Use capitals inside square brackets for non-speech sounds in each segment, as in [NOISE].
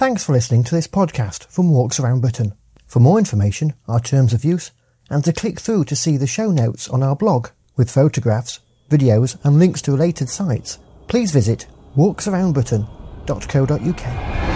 Thanks for listening to this podcast from Walks Around Britain. For more information, our terms of use, and to click through to see the show notes on our blog with photographs, videos, and links to related sites, please visit walksaroundbritain.co.uk.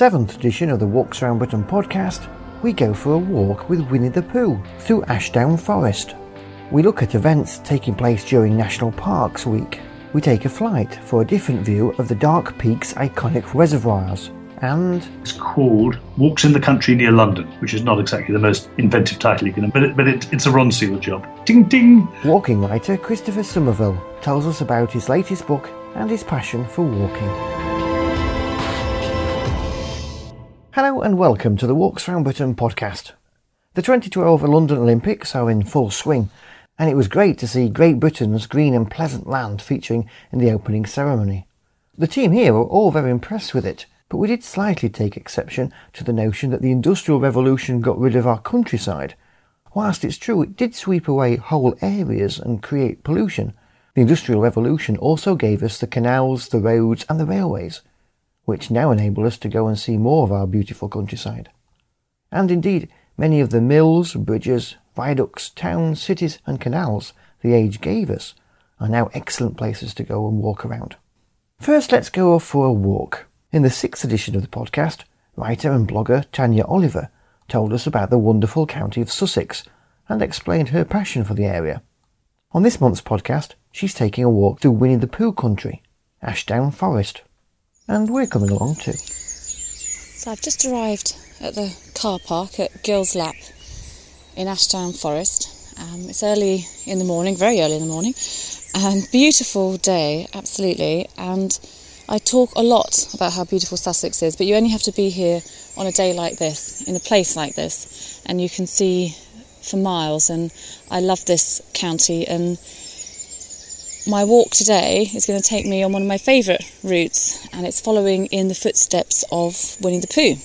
seventh edition of the Walks Around Britain podcast, we go for a walk with Winnie the Pooh through Ashdown Forest. We look at events taking place during National Parks Week. We take a flight for a different view of the Dark Peaks iconic reservoirs. And It's called Walks in the Country Near London, which is not exactly the most inventive title you can, but, it, but it, it's a Ronseal job. Ding ding! walking writer Christopher Somerville tells us about his latest book and his passion for walking. Hello and welcome to the Walks Round Britain podcast. The 2012 London Olympics are in full swing, and it was great to see Great Britain's green and pleasant land featuring in the opening ceremony. The team here were all very impressed with it, but we did slightly take exception to the notion that the Industrial Revolution got rid of our countryside. Whilst it's true it did sweep away whole areas and create pollution, the Industrial Revolution also gave us the canals, the roads, and the railways which now enable us to go and see more of our beautiful countryside. And indeed, many of the mills, bridges, viaducts, towns, cities, and canals the age gave us are now excellent places to go and walk around. First, let's go off for a walk. In the sixth edition of the podcast, writer and blogger Tanya Oliver told us about the wonderful county of Sussex and explained her passion for the area. On this month's podcast, she's taking a walk through Winnie the Pooh country, Ashdown Forest and we're coming along too. So I've just arrived at the car park at Gills Lap in Ashdown Forest. Um, it's early in the morning, very early in the morning, and beautiful day, absolutely. And I talk a lot about how beautiful Sussex is, but you only have to be here on a day like this, in a place like this, and you can see for miles. And I love this county and my walk today is going to take me on one of my favourite routes, and it's following in the footsteps of Winnie the Pooh.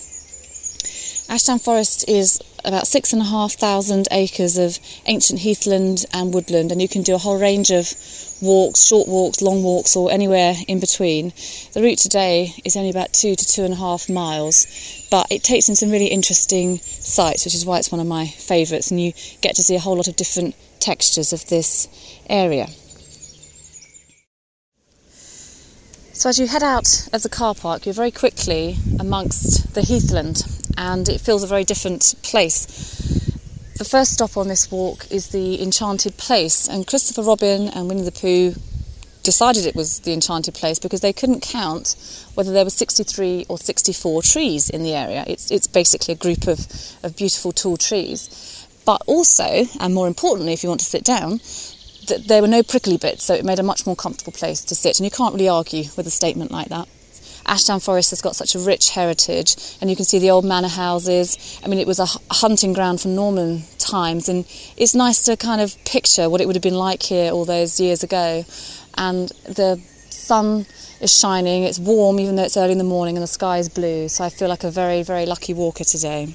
Ashdown Forest is about six and a half thousand acres of ancient heathland and woodland, and you can do a whole range of walks, short walks, long walks, or anywhere in between. The route today is only about two to two and a half miles, but it takes in some really interesting sights, which is why it's one of my favourites, and you get to see a whole lot of different textures of this area. So as you head out of the car park, you're very quickly amongst the heathland, and it feels a very different place. The first stop on this walk is the Enchanted Place, and Christopher Robin and Winnie the Pooh decided it was the Enchanted Place because they couldn't count whether there were 63 or 64 trees in the area. It's, it's basically a group of, of beautiful tall trees. But also, and more importantly, if you want to sit down, there were no prickly bits, so it made a much more comfortable place to sit. And you can't really argue with a statement like that. Ashdown Forest has got such a rich heritage, and you can see the old manor houses. I mean, it was a hunting ground from Norman times, and it's nice to kind of picture what it would have been like here all those years ago. And the sun is shining, it's warm even though it's early in the morning, and the sky is blue, so I feel like a very, very lucky walker today.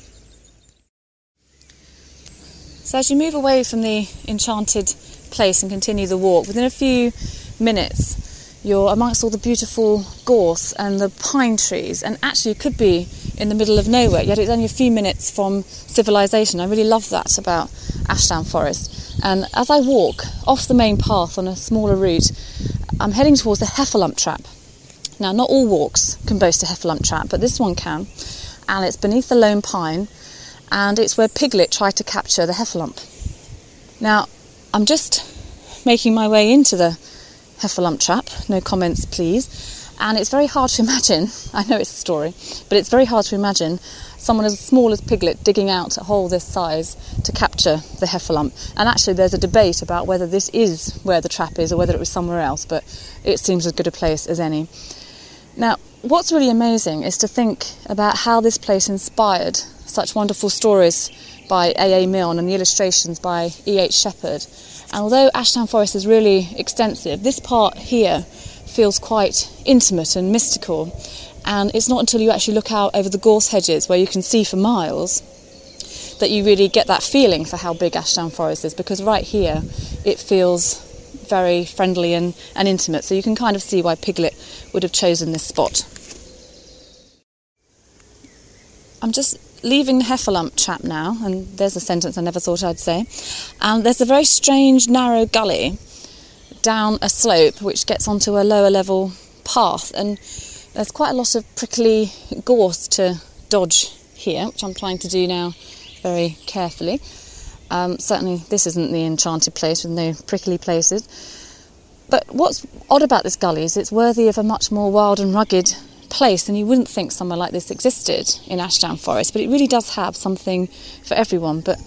So, as you move away from the enchanted place and continue the walk, within a few minutes, you're amongst all the beautiful gorse and the pine trees, and actually, you could be in the middle of nowhere, yet it's only a few minutes from civilization. I really love that about Ashdown Forest. And as I walk off the main path on a smaller route, I'm heading towards the Heffalump Trap. Now, not all walks can boast a Heffalump Trap, but this one can, and it's beneath the lone pine, and it's where Piglet tried to capture the Heffalump. Now, I'm just making my way into the Heffalump trap, no comments please. And it's very hard to imagine, [LAUGHS] I know it's a story, but it's very hard to imagine someone as small as Piglet digging out a hole this size to capture the Heffalump. And actually, there's a debate about whether this is where the trap is or whether it was somewhere else, but it seems as good a place as any. Now, what's really amazing is to think about how this place inspired such wonderful stories by A.A. Milne and the illustrations by E.H. Shepard. And although Ashdown Forest is really extensive, this part here feels quite intimate and mystical. And it's not until you actually look out over the gorse hedges where you can see for miles that you really get that feeling for how big Ashdown Forest is because right here it feels very friendly and, and intimate. So you can kind of see why Piglet would have chosen this spot. I'm just leaving Heffalump trap now, and there's a sentence I never thought I'd say. And there's a very strange narrow gully down a slope which gets onto a lower level path, and there's quite a lot of prickly gorse to dodge here, which I'm trying to do now very carefully. Um, certainly, this isn't the enchanted place with no prickly places. But what's odd about this gully is it's worthy of a much more wild and rugged place, and you wouldn't think somewhere like this existed in Ashdown Forest, but it really does have something for everyone. But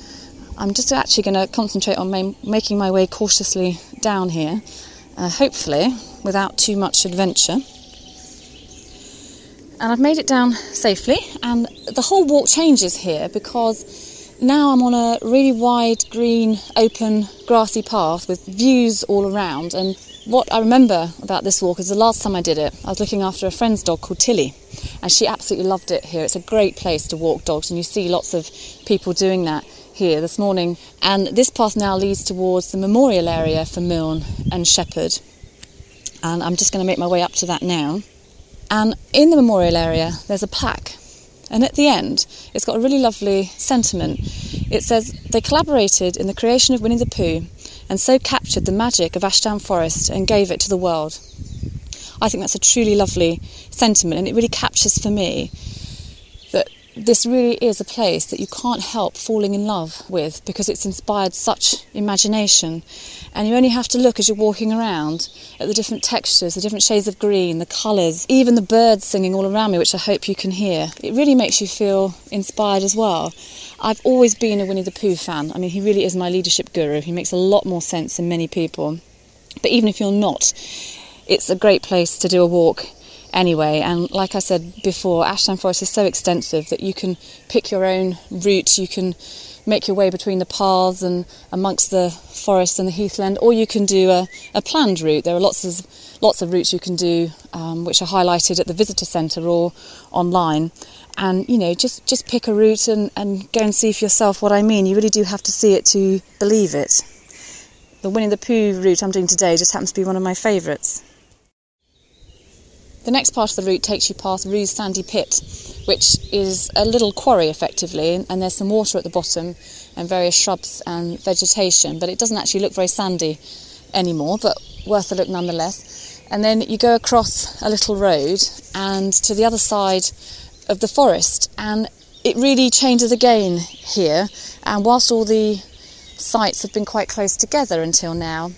I'm just actually going to concentrate on ma- making my way cautiously down here, uh, hopefully without too much adventure. And I've made it down safely, and the whole walk changes here because now I'm on a really wide, green, open, grassy path with views all around. And what I remember about this walk is the last time I did it, I was looking after a friend's dog called Tilly, and she absolutely loved it here. It's a great place to walk dogs, and you see lots of people doing that here this morning. And this path now leads towards the memorial area for Milne and Shepard. And I'm just going to make my way up to that now. And in the memorial area, there's a plaque and at the end, it's got a really lovely sentiment. It says, They collaborated in the creation of Winnie the Pooh and so captured the magic of Ashdown Forest and gave it to the world. I think that's a truly lovely sentiment, and it really captures for me that this really is a place that you can't help falling in love with because it's inspired such imagination. And you only have to look as you're walking around at the different textures, the different shades of green, the colours, even the birds singing all around me, which I hope you can hear. It really makes you feel inspired as well. I've always been a Winnie the Pooh fan. I mean, he really is my leadership guru. He makes a lot more sense than many people. But even if you're not, it's a great place to do a walk anyway. And like I said before, Ashdown Forest is so extensive that you can pick your own route, you can make your way between the paths and amongst the forest and the heathland, or you can do a, a planned route. There are lots of lots of routes you can do, um, which are highlighted at the visitor centre or online. And you know, just just pick a route and, and go and see for yourself what I mean. You really do have to see it to believe it. The Winnie the Pooh route I'm doing today just happens to be one of my favourites. The next part of the route takes you past Roo's Sandy Pit, which is a little quarry effectively, and there's some water at the bottom and various shrubs and vegetation, but it doesn't actually look very sandy anymore, but worth a look nonetheless. And then you go across a little road and to the other side of the forest, and it really changes again here. And whilst all the sites have been quite close together until now,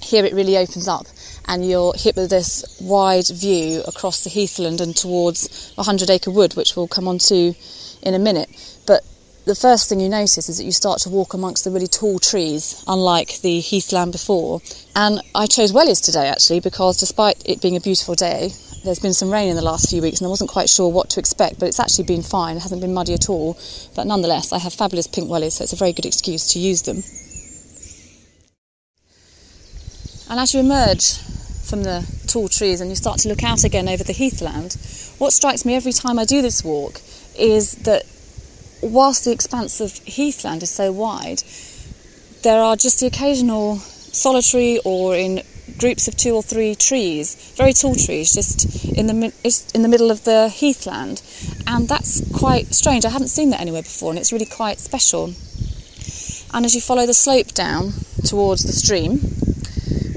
here it really opens up and you're hit with this wide view across the heathland and towards a hundred acre wood, which we'll come on to in a minute. But the first thing you notice is that you start to walk amongst the really tall trees, unlike the heathland before. And I chose Wellies today actually because despite it being a beautiful day, there's been some rain in the last few weeks and I wasn't quite sure what to expect, but it's actually been fine. It hasn't been muddy at all. But nonetheless, I have fabulous pink wellies, so it's a very good excuse to use them. And as you emerge from the tall trees and you start to look out again over the heathland, what strikes me every time I do this walk is that whilst the expanse of heathland is so wide, there are just the occasional solitary or in groups of two or three trees, very tall trees, just in the in the middle of the heathland, and that's quite strange. I hadn't seen that anywhere before, and it's really quite special. And as you follow the slope down towards the stream,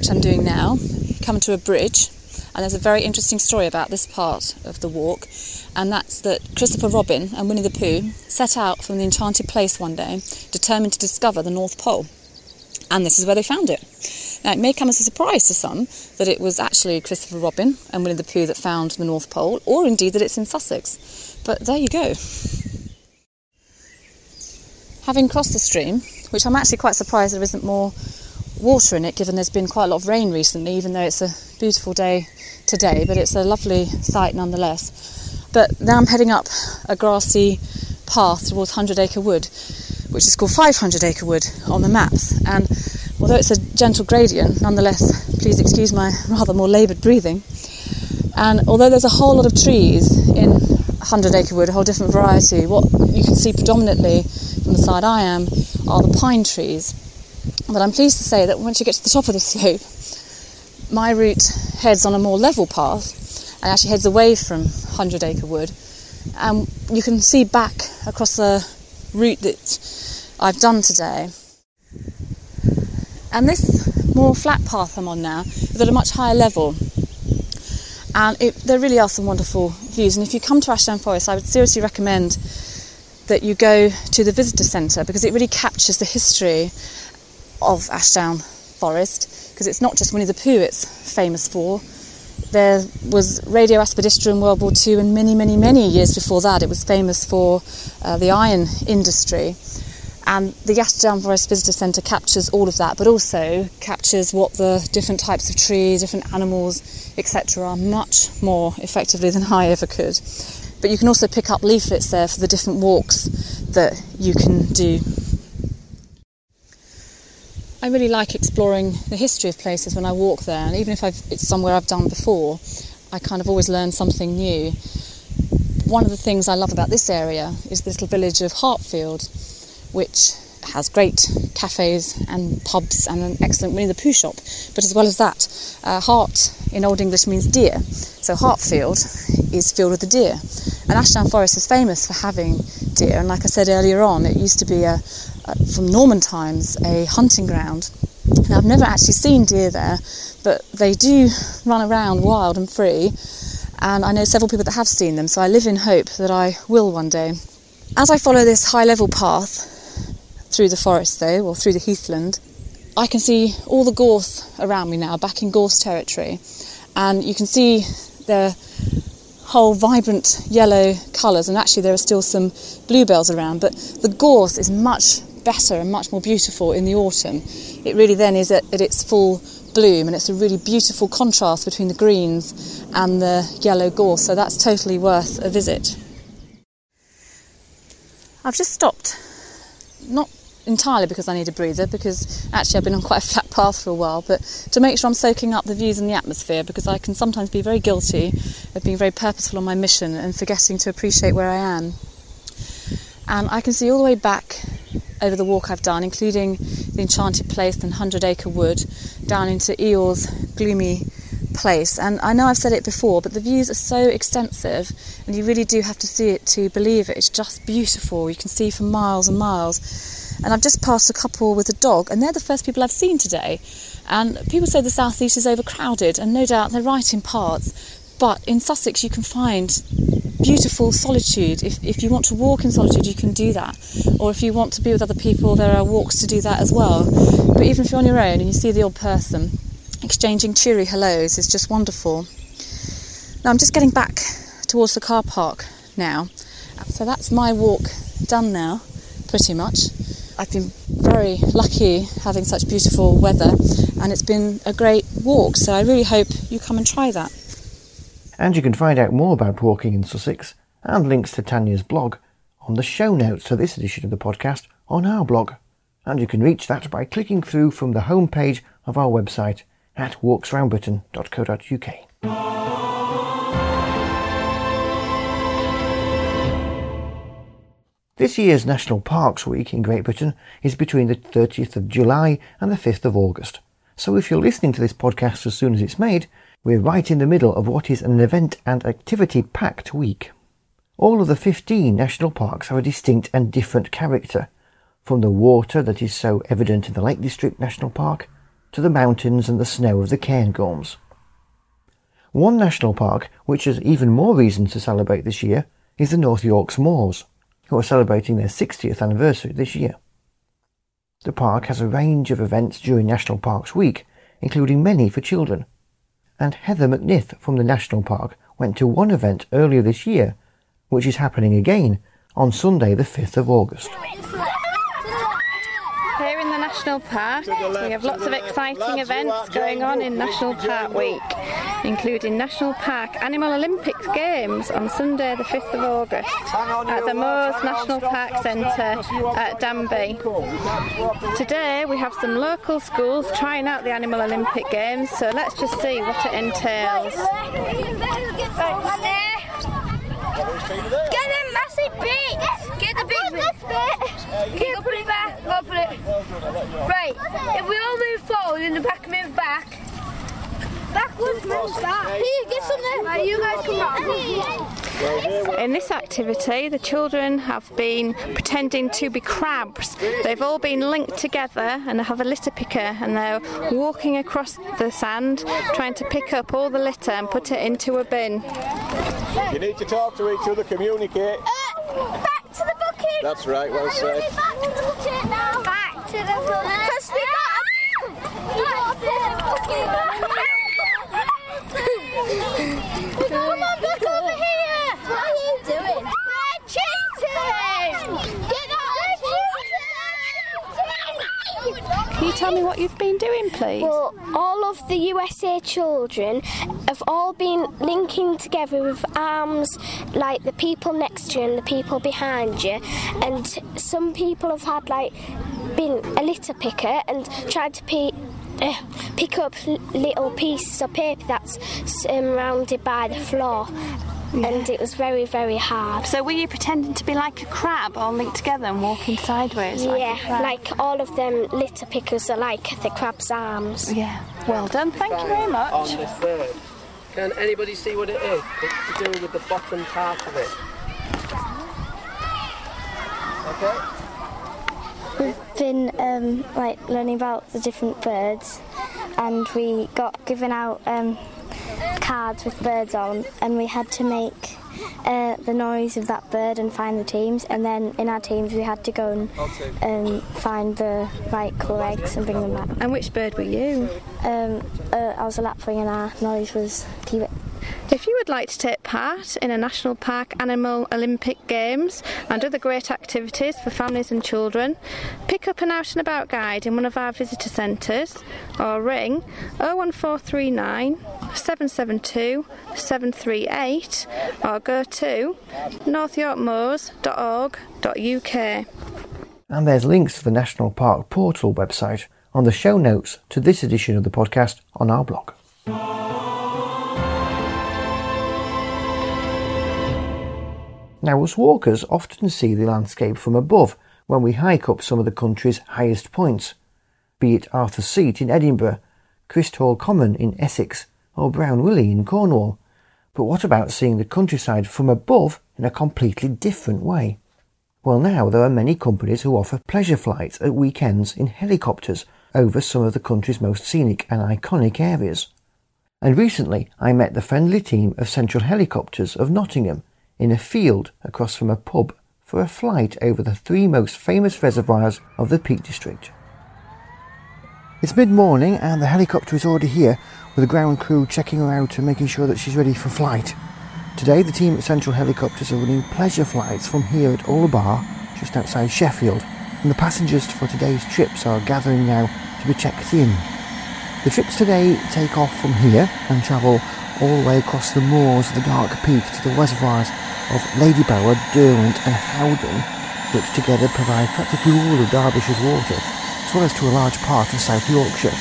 which I'm doing now, come to a bridge, and there's a very interesting story about this part of the walk, and that's that Christopher Robin and Winnie the Pooh set out from the enchanted place one day, determined to discover the North Pole. And this is where they found it. Now, it may come as a surprise to some that it was actually Christopher Robin and Winnie the Pooh that found the North Pole, or indeed that it's in Sussex. But there you go. Having crossed the stream, which I'm actually quite surprised there isn't more water in it, given there's been quite a lot of rain recently, even though it's a beautiful day today, but it's a lovely sight nonetheless. But now I'm heading up a grassy path towards Hundred Acre Wood, which is called 500 Acre Wood on the maps. And although it's a gentle gradient, nonetheless, please excuse my rather more laboured breathing. And although there's a whole lot of trees in 100 Acre Wood, a whole different variety, what you can see predominantly from the side I am are the pine trees. But I'm pleased to say that once you get to the top of the slope, my route heads on a more level path and actually heads away from 100 Acre Wood. And you can see back across the route that I've done today. And this more flat path I'm on now is at a much higher level. And it, there really are some wonderful views. And if you come to Ashdown Forest, I would seriously recommend that you go to the visitor centre because it really captures the history of Ashdown Forest because it's not just Winnie the Pooh it's famous for. There was Radio Aspidistra in World War II, and many, many, many years before that, it was famous for uh, the iron industry. And the Ashdown Forest Visitor Centre captures all of that, but also captures what the different types of trees, different animals, etc., are much more effectively than I ever could. But you can also pick up leaflets there for the different walks that you can do. I really like exploring the history of places when I walk there, and even if I've, it's somewhere I've done before, I kind of always learn something new. One of the things I love about this area is the little village of Hartfield, which has great cafes and pubs and an excellent Winnie the Pooh shop. But as well as that, uh, Hart in Old English means deer. So Hartfield is filled with the deer. And Ashdown Forest is famous for having deer. And like I said earlier on, it used to be a, a from Norman times a hunting ground. Now I've never actually seen deer there, but they do run around wild and free. And I know several people that have seen them, so I live in hope that I will one day. As I follow this high level path, through the forest though, or through the heathland, I can see all the gorse around me now, back in gorse territory, and you can see the whole vibrant yellow colours, and actually there are still some bluebells around, but the gorse is much better and much more beautiful in the autumn. It really then is at, at its full bloom, and it's a really beautiful contrast between the greens and the yellow gorse, so that's totally worth a visit. I've just stopped, not entirely because I need a breather, because actually I've been on quite a flat path for a while, but to make sure I'm soaking up the views and the atmosphere, because I can sometimes be very guilty of being very purposeful on my mission and forgetting to appreciate where I am. And I can see all the way back over the walk I've done, including the Enchanted Place and Hundred Acre Wood, down into Eeyore's gloomy place. And I know I've said it before, but the views are so extensive, and you really do have to see it to believe it. It's just beautiful. You can see for miles and miles. And I've just passed a couple with a dog, and they're the first people I've seen today. And people say the southeast is overcrowded, and no doubt they're right in parts. But in Sussex, you can find beautiful solitude. If, if you want to walk in solitude, you can do that. Or if you want to be with other people, there are walks to do that as well. But even if you're on your own and you see the odd person, exchanging cheery hellos is just wonderful. Now I'm just getting back towards the car park now. So that's my walk done now, pretty much. I've been very lucky having such beautiful weather and it's been a great walk, so I really hope you come and try that. And you can find out more about walking in Sussex and links to Tanya's blog on the show notes to this edition of the podcast on our blog. And you can reach that by clicking through from the homepage of our website at walksroundbritain.co.uk. This year's National Parks Week in Great Britain is between the 30th of July and the 5th of August. So if you're listening to this podcast as soon as it's made, we're right in the middle of what is an event and activity packed week. All of the 15 national parks have a distinct and different character, from the water that is so evident in the Lake District National Park to the mountains and the snow of the Cairngorms. One national park which has even more reason to celebrate this year is the North Yorks Moors who are celebrating their 60th anniversary this year. The park has a range of events during National Parks Week, including many for children. And Heather McNith from the National Park went to one event earlier this year, which is happening again on Sunday, the 5th of August. Here in the National Park, we have lots of exciting events going on in National Park Week. including National Park Animal Olympics Games on Sunday, the 5th of August, at the Moors National Park Centre at Danby. Today we have some local schools trying out the Animal Olympic Games, so let's just see what it entails. Get them massive bits! Get the big bit! Get put it back. Go put it. Right. If we all move forward and the back move back. Backwards move back. Here, get some there. Right, you guys come back. In this activity, the children have been pretending to be crabs. They've all been linked together and they have a litter picker and they're walking across the sand trying to pick up all the litter and put it into a bin. You need to talk to each other, communicate. Back to the bucket. That's right, well said. Back to the bucket now. Back to the bucket. Because we got Back to the bucket. Come on, back over here. What are you doing? They're cheating. Get out. They're cheating. Can you tell me what you've been doing, please? Well, all of the USA children have all been linking together with arms, like the people next to you and the people behind you. And some people have had like been a litter picker and tried to pick. Uh, pick up little pieces of paper that's surrounded by the floor, and it was very, very hard. So were you pretending to be like a crab all linked together and walking sideways? like yeah, crab? like all of them litter pickers are like the crab's arms. Yeah. Well done. Thank you very much. On the third. Can anybody see what it is? It's to do with the bottom part of it. Okay. We've been um, like learning about the different birds, and we got given out um, cards with birds on, and we had to make uh, the noise of that bird and find the teams. And then in our teams, we had to go and um, find the right colour eggs and bring them back. And which bird were you? Um, uh, I was a lapwing, and our noise was kiwi. If you would like to take part in a National Park Animal Olympic Games and other great activities for families and children, pick up an out and about guide in one of our visitor centres or ring 01439 772 738 or go to northyorkmoors.org.uk. And there's links to the National Park Portal website on the show notes to this edition of the podcast on our blog. Now, us walkers often see the landscape from above when we hike up some of the country's highest points, be it Arthur's Seat in Edinburgh, Chrishall Common in Essex, or Brown Willie in Cornwall. But what about seeing the countryside from above in a completely different way? Well, now there are many companies who offer pleasure flights at weekends in helicopters over some of the country's most scenic and iconic areas. And recently I met the friendly team of Central Helicopters of Nottingham in a field across from a pub for a flight over the three most famous reservoirs of the Peak District. It's mid morning and the helicopter is already here with the ground crew checking her out and making sure that she's ready for flight. Today, the team at Central Helicopters are running pleasure flights from here at Owler Bar, just outside Sheffield, and the passengers for today's trips are gathering now to be checked in. The trips today take off from here and travel all the way across the moors of the Dark Peak to the reservoirs of Ladybower, Derwent, and Howden, which together provide practically all of Derbyshire's water, as well as to a large part of South Yorkshire.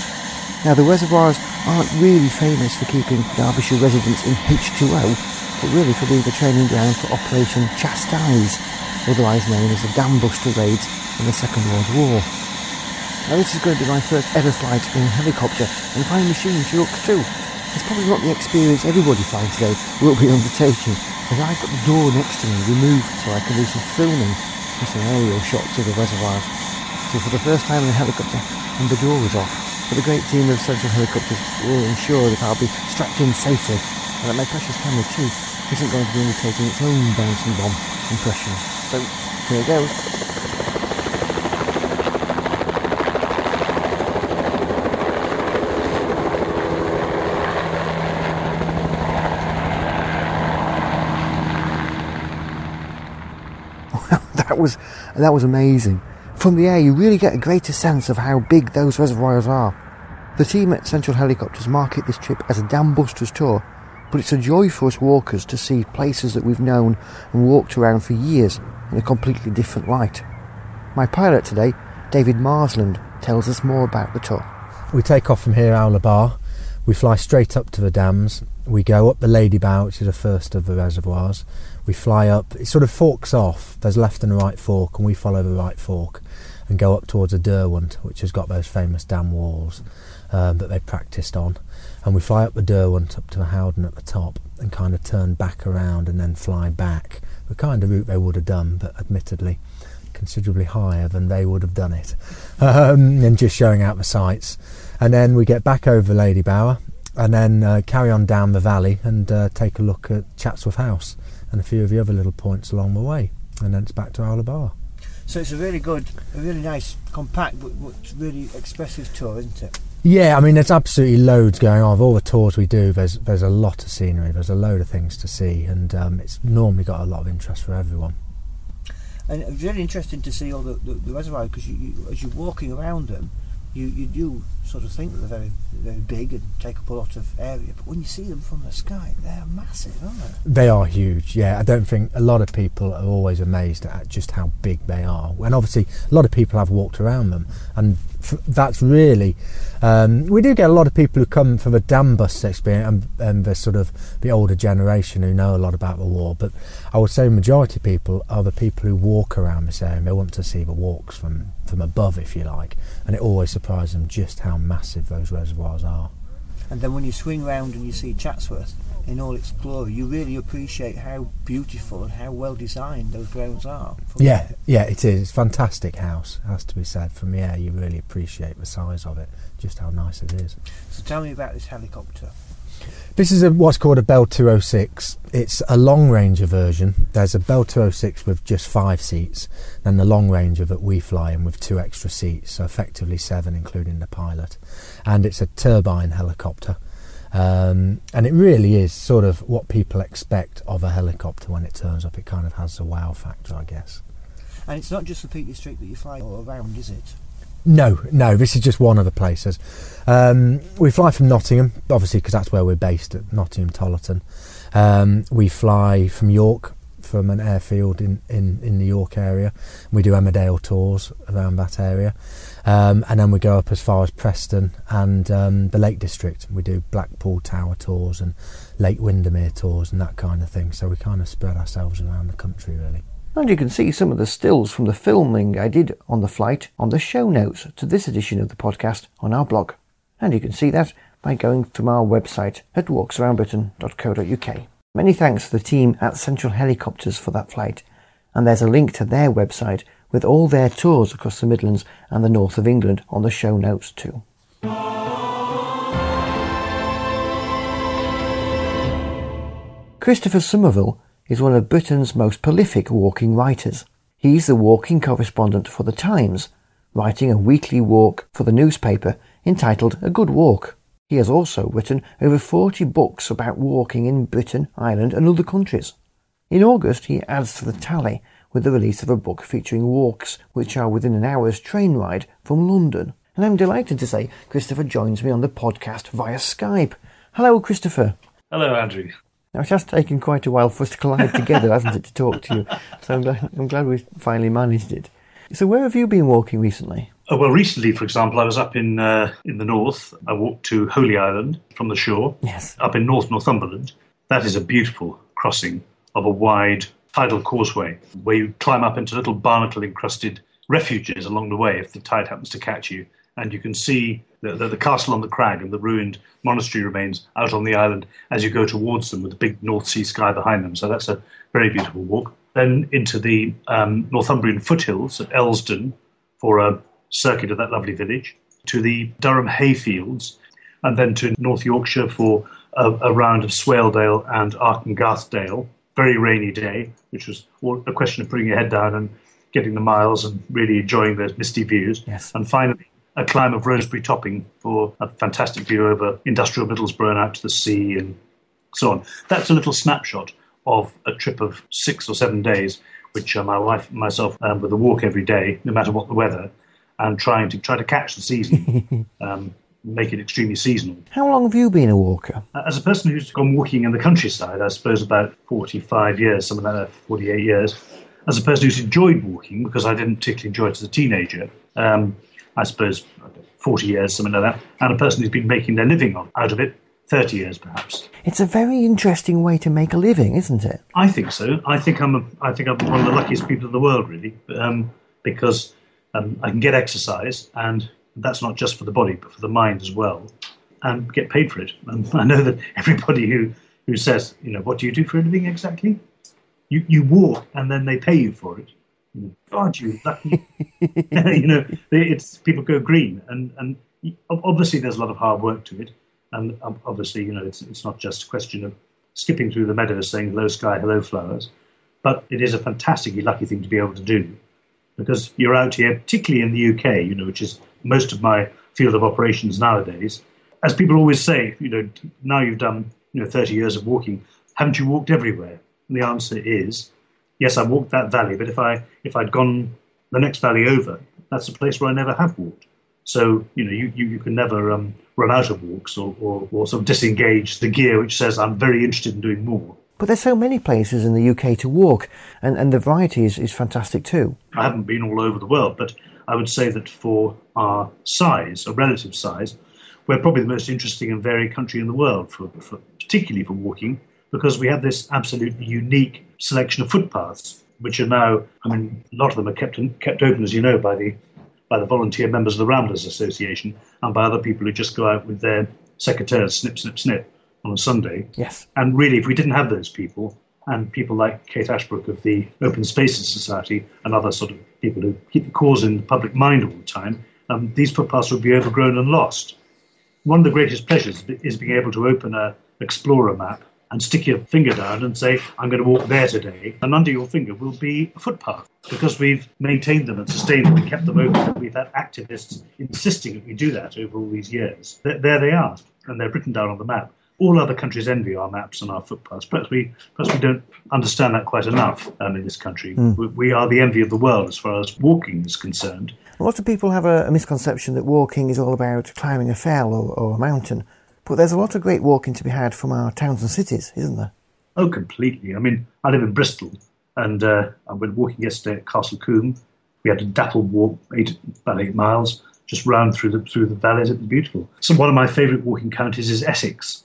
Now, the reservoirs aren't really famous for keeping Derbyshire residents in H2O, but really for being the training ground for Operation Chastise, otherwise known as the Dam Buster raids in the Second World War. Now, this is going to be my first ever flight in a helicopter, and flying machine she looks too. It's probably not the experience everybody flying today will be undertaking, as I've got the door next to me removed so I can do some filming for some aerial shots of the reservoirs. So for the first time in a helicopter, and the door is off. But the great team of Central Helicopters will ensure that I'll be strapped in safely, and that my precious camera too isn't going to be undertaking its own bouncing bomb impression. So here goes. [LAUGHS] that was that was amazing. From the air, you really get a greater sense of how big those reservoirs are. The team at Central Helicopters market this trip as a Dam Busters tour, but it's a joy for us walkers to see places that we've known and walked around for years in a completely different light. My pilot today, David Marsland, tells us more about the tour. We take off from here, Owler Bar. We fly straight up to the dams. We go up the Ladybower, which is the first of the reservoirs. We fly up. It sort of forks off. There's left and right fork, and we follow the right fork and go up towards the Derwent, which has got those famous dam walls um, that they practiced on. And we fly up the Derwent up to the Howden at the top and kind of turn back around and then fly back. The kind of route they would have done, but admittedly considerably higher than they would have done it, um, and just showing out the sights. And then we get back over Ladybower and then uh, carry on down the valley and uh, take a look at Chatsworth House and a few of the other little points along the way. And then it's back to Owler So it's a really good, a really nice, compact, but, but really expressive tour, isn't it? Yeah, I mean, there's absolutely loads going on. Of all the tours we do, there's there's a lot of scenery. There's a load of things to see, and um, it's normally got a lot of interest for everyone. And it's really interesting to see all the, the, the reservoirs because you, you, as you're walking around them, you, you do sort of think that they're very very big and take up a lot of area, but when you see them from the sky, they're massive, aren't they? They are huge. Yeah, I don't think a lot of people are always amazed at just how big they are. And obviously, a lot of people have walked around them, and that's really. Um, we do get a lot of people who come from the dam bus experience and, and the sort of the older generation who know a lot about the war. But I would say majority of people are the people who walk around this area and they want to see the walks from from above, if you like. And it always surprises them just how massive those reservoirs are. And then when you swing round and you see Chatsworth in all its glory, you really appreciate how beautiful and how well designed those grounds are. Yeah, yeah, it is. It's a fantastic house, has to be said. From the air, you really appreciate the size of it, just how nice it is. So tell me about this helicopter. This is a, what's called a Bell 206. It's a long ranger version. There's a Bell 206 with just five seats, and the long ranger that we fly in with two extra seats, so effectively seven, including the pilot. And it's a turbine helicopter. Um, and it really is sort of what people expect of a helicopter when it turns up. It kind of has a wow factor, I guess. And it's not just the Peak District that you fly all around, is it? No, no, this is just one of the places. Um, we fly from Nottingham, obviously, because that's where we're based at Nottingham Tollerton. Um, we fly from York, from an airfield in, in, in the York area. We do Emmerdale tours around that area. Um, and then we go up as far as Preston and um, the Lake District. We do Blackpool Tower tours and Lake Windermere tours and that kind of thing. So we kind of spread ourselves around the country, really. And you can see some of the stills from the filming I did on the flight on the show notes to this edition of the podcast on our blog. And you can see that by going from our website at walksaroundbritain.co.uk. Many thanks to the team at Central Helicopters for that flight, and there's a link to their website with all their tours across the Midlands and the north of England on the show notes too. Christopher Somerville is one of Britain's most prolific walking writers. He's the walking correspondent for The Times, writing a weekly walk for the newspaper entitled A Good Walk. He has also written over 40 books about walking in Britain, Ireland, and other countries. In August, he adds to the tally with the release of a book featuring walks which are within an hour's train ride from London. And I'm delighted to say Christopher joins me on the podcast via Skype. Hello, Christopher. Hello, Andrew. Now, it has taken quite a while for us to collide together, hasn't it, to talk to you? So I'm glad, I'm glad we finally managed it. So, where have you been walking recently? Oh, well, recently, for example, I was up in uh, in the north. I walked to Holy Island from the shore. Yes. Up in North Northumberland. That is a beautiful crossing of a wide tidal causeway where you climb up into little barnacle encrusted refuges along the way if the tide happens to catch you. And you can see the, the, the, castle on the crag and the ruined monastery remains out on the island as you go towards them with the big North Sea sky behind them. So that's a very beautiful walk. Then into the um, Northumbrian foothills at Elsdon for a circuit of that lovely village, to the Durham hayfields, and then to North Yorkshire for a, a round of Swaledale and Arkengarthdale. Very rainy day, which was a question of putting your head down and getting the miles and really enjoying those misty views. Yes. And finally, a climb of Roseberry Topping for a fantastic view over industrial Middlesbrough and out to the sea and so on. That's a little snapshot of a trip of six or seven days, which uh, my wife and myself um, with a walk every day, no matter what the weather, and trying to try to catch the season. [LAUGHS] um, make it extremely seasonal. How long have you been a walker? As a person who's gone walking in the countryside, I suppose about 45 years, something like that, 48 years. As a person who's enjoyed walking, because I didn't particularly enjoy it as a teenager, um, I suppose 40 years, something like that. And a person who's been making their living out of it, 30 years perhaps. It's a very interesting way to make a living, isn't it? I think so. I think I'm, a, I think I'm one of the luckiest people in the world, really, um, because um, I can get exercise, and that's not just for the body, but for the mind as well, and get paid for it. And [LAUGHS] I know that everybody who, who says, you know, what do you do for a living exactly? You, you walk, and then they pay you for it. God, you lucky. [LAUGHS] you know, it's people go green, and and obviously there's a lot of hard work to it, and obviously you know it's it's not just a question of skipping through the meadows saying hello sky, hello flowers, but it is a fantastically lucky thing to be able to do, because you're out here, particularly in the UK, you know, which is most of my field of operations nowadays. As people always say, you know, now you've done you know 30 years of walking, haven't you walked everywhere? And the answer is yes, I walked that valley, but if I if I'd gone the next valley over, that's a place where I never have walked. So you know, you, you, you can never um, run out of walks or, or, or sort of disengage the gear which says I'm very interested in doing more. But there's so many places in the UK to walk, and, and the variety is, is fantastic too. I haven't been all over the world, but I would say that for our size, a relative size, we're probably the most interesting and varied country in the world, for, for particularly for walking because we have this absolutely unique selection of footpaths, which are now, I mean, a lot of them are kept kept open, as you know, by the by the volunteer members of the Ramblers Association and by other people who just go out with their secateurs, snip, snip, snip, on a Sunday. Yes. And really, if we didn't have those people, and people like Kate Ashbrook of the Open Spaces Society and other sort of people who keep the cause in the public mind all the time, um, these footpaths would be overgrown and lost. One of the greatest pleasures is being able to open a Explorer map and stick your finger down and say, I'm going to walk there today. And under your finger will be a footpath because we've maintained them and sustained them and kept them open. We've had activists insisting that we do that over all these years. There, there they are, and they're written down on the map. All other countries envy our maps and our footpaths. Perhaps we, perhaps we don't understand that quite enough um, in this country. Mm. We, we, are the envy of the world as far as walking is concerned. Lots of people have a, a misconception that walking is all about climbing a fell or, or a mountain. But there's a lot of great walking to be had from our towns and cities, isn't there? Oh, completely. I mean, I live in Bristol, and uh, I went walking yesterday at Castle Combe. We had a dappled walk, eight, about eight miles, just round through the through the valleys. It was beautiful. So one of my favourite walking counties is Essex,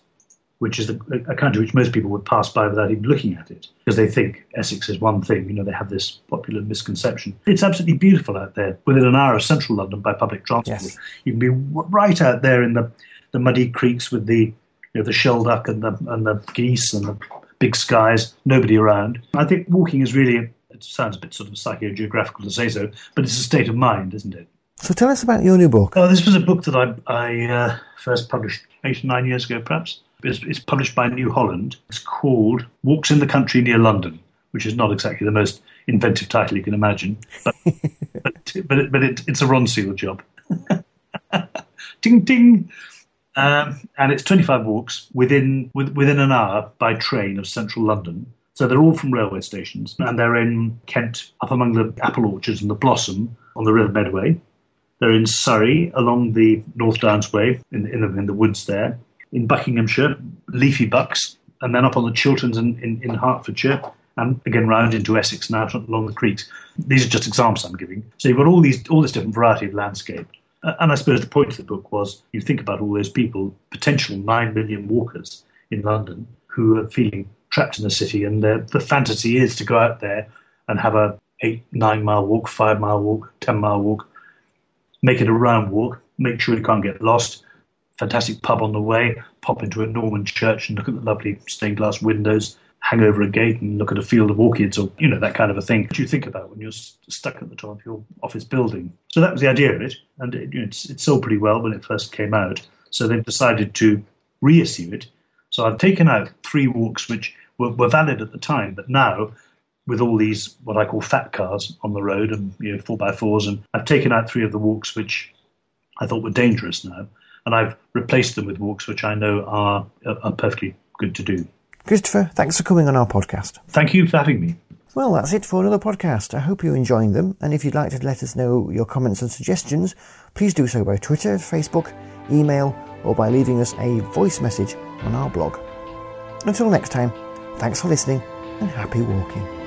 which is the, a country which most people would pass by without even looking at it because they think Essex is one thing. You know, they have this popular misconception. It's absolutely beautiful out there. Within an hour of central London by public transport, yes. you can be right out there in the the muddy creeks with the you know, the shelduck and the and the geese and the big skies, nobody around. I think walking is really it sounds a bit sort of psychogeographical to say so, but it's a state of mind, isn't it? So tell us about your new book. Oh, this was a book that I, I uh, first published eight or nine years ago, perhaps. It's, published by New Holland. It's called Walks in the Country Near London, which is not exactly the most inventive title you can imagine, but [LAUGHS] but, but, it, but it, it's a Ron Ronseal job. [LAUGHS] ding ding. Um, and it's 25 walks within with, within an hour by train of central London. So they're all from railway stations, and they're in Kent, up among the apple orchards and the blossom on the River Medway. They're in Surrey, along the North Downs Way, in, in, the, in the woods there. In Buckinghamshire, Leafy Bucks, and then up on the Chilterns in, in, in Hertfordshire, and again round into Essex now along the creeks. These are just examples I'm giving. So you've got all these all this different variety of landscape. And I suppose the point of the book was you think about all those people, potential nine million walkers in London, who are feeling trapped in the city, and the fantasy is to go out there and have a eight, nine mile walk, five mile walk, ten mile walk, make it a round walk, make sure you can't get lost. Fantastic pub on the way, pop into a Norman church and look at the lovely stained glass windows, hang over a gate and look at a field of orchids or, you know, that kind of a thing that you think about when you're stuck at the top of your office building. So that was the idea of it. And it, you know, it sold pretty well when it first came out. So they've decided to reissue it. So I've taken out three walks which were, were valid at the time, but now with all these what I call fat cars on the road and you know four by fours, and I've taken out three of the walks which I thought were dangerous now, and I've replaced them with walks which I know are, are perfectly good to do. Christopher, thanks for coming on our podcast. Thank you for having me. Well, that's it for another podcast. I hope you're enjoying them, and if you'd like to let us know your comments and suggestions, please do so by Twitter, Facebook, email, or by leaving us a voice message on our blog. Until next time, thanks for listening and happy walking.